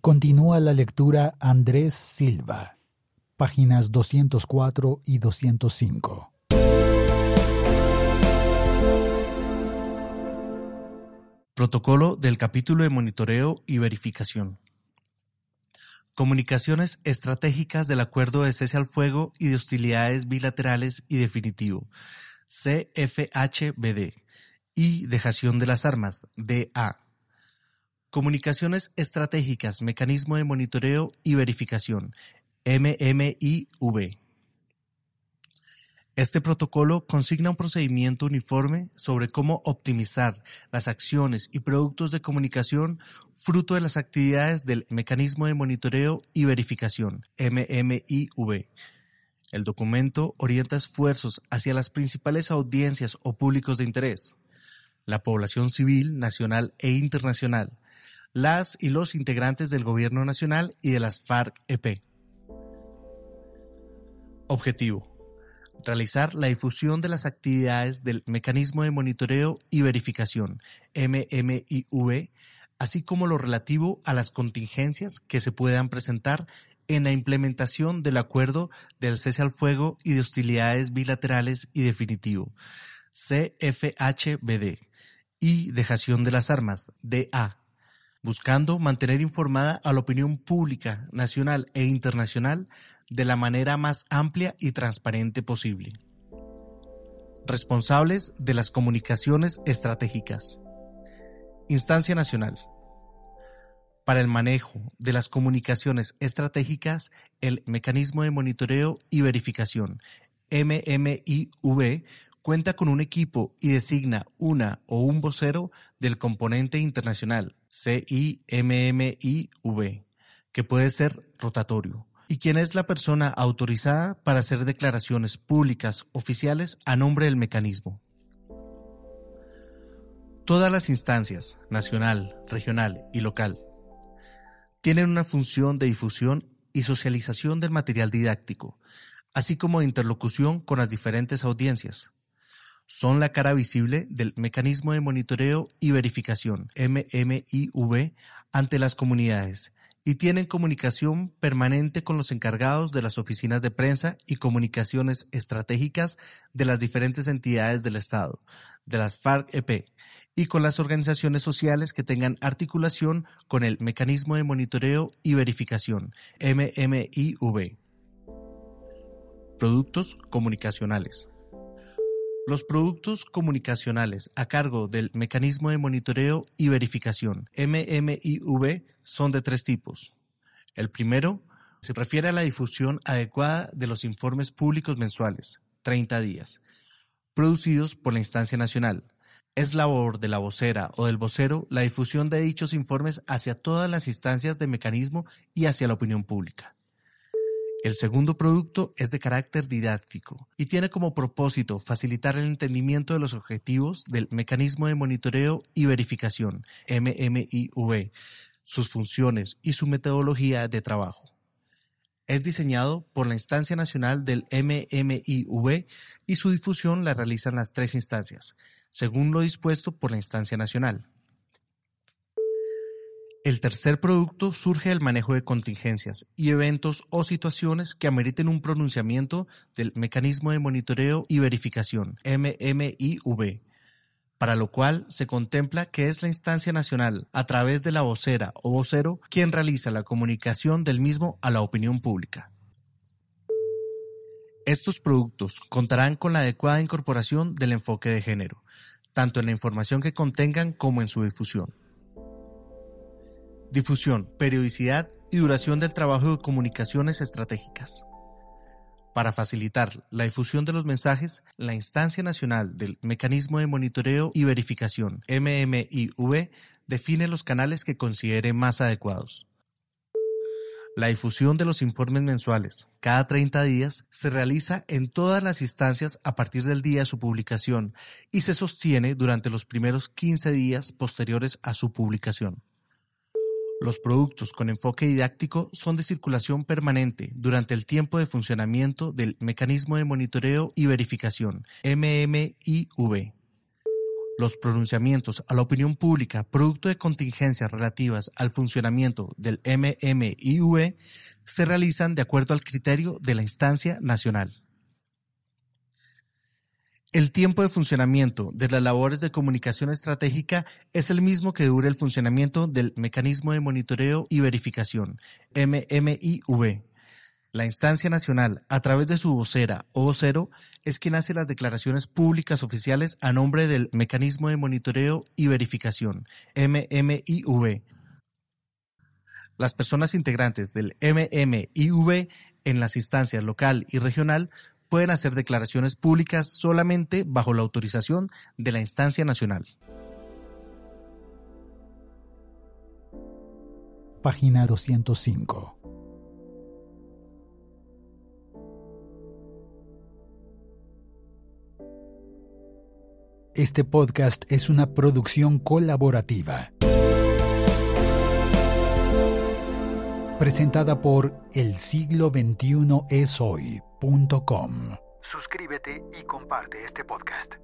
Continúa la lectura Andrés Silva, páginas 204 y 205. Protocolo del capítulo de monitoreo y verificación. Comunicaciones estratégicas del acuerdo de cese al fuego y de hostilidades bilaterales y definitivo, CFHBD, y dejación de las armas, DA. Comunicaciones estratégicas, mecanismo de monitoreo y verificación, MMIV. Este protocolo consigna un procedimiento uniforme sobre cómo optimizar las acciones y productos de comunicación fruto de las actividades del Mecanismo de Monitoreo y Verificación, MMIV. El documento orienta esfuerzos hacia las principales audiencias o públicos de interés, la población civil, nacional e internacional, las y los integrantes del Gobierno Nacional y de las FARC-EP. Objetivo realizar la difusión de las actividades del Mecanismo de Monitoreo y Verificación, MMIV, así como lo relativo a las contingencias que se puedan presentar en la implementación del acuerdo del cese al fuego y de hostilidades bilaterales y definitivo, CFHBD, y dejación de las armas, DA, buscando mantener informada a la opinión pública nacional e internacional de la manera más amplia y transparente posible. Responsables de las comunicaciones estratégicas. Instancia Nacional. Para el manejo de las comunicaciones estratégicas, el Mecanismo de Monitoreo y Verificación, MMIV, cuenta con un equipo y designa una o un vocero del componente internacional, CIMMIV, que puede ser rotatorio y quien es la persona autorizada para hacer declaraciones públicas oficiales a nombre del mecanismo. Todas las instancias, nacional, regional y local, tienen una función de difusión y socialización del material didáctico, así como de interlocución con las diferentes audiencias. Son la cara visible del mecanismo de monitoreo y verificación, MMIV, ante las comunidades y tienen comunicación permanente con los encargados de las oficinas de prensa y comunicaciones estratégicas de las diferentes entidades del Estado, de las FARC-EP, y con las organizaciones sociales que tengan articulación con el Mecanismo de Monitoreo y Verificación, MMIV. Productos comunicacionales. Los productos comunicacionales a cargo del Mecanismo de Monitoreo y Verificación MMIV son de tres tipos. El primero se refiere a la difusión adecuada de los informes públicos mensuales, 30 días, producidos por la instancia nacional. Es labor de la vocera o del vocero la difusión de dichos informes hacia todas las instancias de mecanismo y hacia la opinión pública. El segundo producto es de carácter didáctico y tiene como propósito facilitar el entendimiento de los objetivos del mecanismo de monitoreo y verificación, MMIV, sus funciones y su metodología de trabajo. Es diseñado por la instancia nacional del MMIV y su difusión la realizan las tres instancias, según lo dispuesto por la instancia nacional. El tercer producto surge del manejo de contingencias y eventos o situaciones que ameriten un pronunciamiento del mecanismo de monitoreo y verificación, MMIV, para lo cual se contempla que es la instancia nacional, a través de la vocera o vocero, quien realiza la comunicación del mismo a la opinión pública. Estos productos contarán con la adecuada incorporación del enfoque de género, tanto en la información que contengan como en su difusión. Difusión, periodicidad y duración del trabajo de comunicaciones estratégicas. Para facilitar la difusión de los mensajes, la Instancia Nacional del Mecanismo de Monitoreo y Verificación, MMIV, define los canales que considere más adecuados. La difusión de los informes mensuales, cada 30 días, se realiza en todas las instancias a partir del día de su publicación y se sostiene durante los primeros 15 días posteriores a su publicación. Los productos con enfoque didáctico son de circulación permanente durante el tiempo de funcionamiento del Mecanismo de Monitoreo y Verificación, MMIV. Los pronunciamientos a la opinión pública producto de contingencias relativas al funcionamiento del MMIV se realizan de acuerdo al criterio de la instancia nacional. El tiempo de funcionamiento de las labores de comunicación estratégica es el mismo que dura el funcionamiento del Mecanismo de Monitoreo y Verificación, MMIV. La instancia nacional, a través de su vocera o vocero, es quien hace las declaraciones públicas oficiales a nombre del Mecanismo de Monitoreo y Verificación, MMIV. Las personas integrantes del MMIV en las instancias local y regional pueden hacer declaraciones públicas solamente bajo la autorización de la instancia nacional. Página 205. Este podcast es una producción colaborativa. Presentada por El siglo XXI es hoy.com. Suscríbete y comparte este podcast.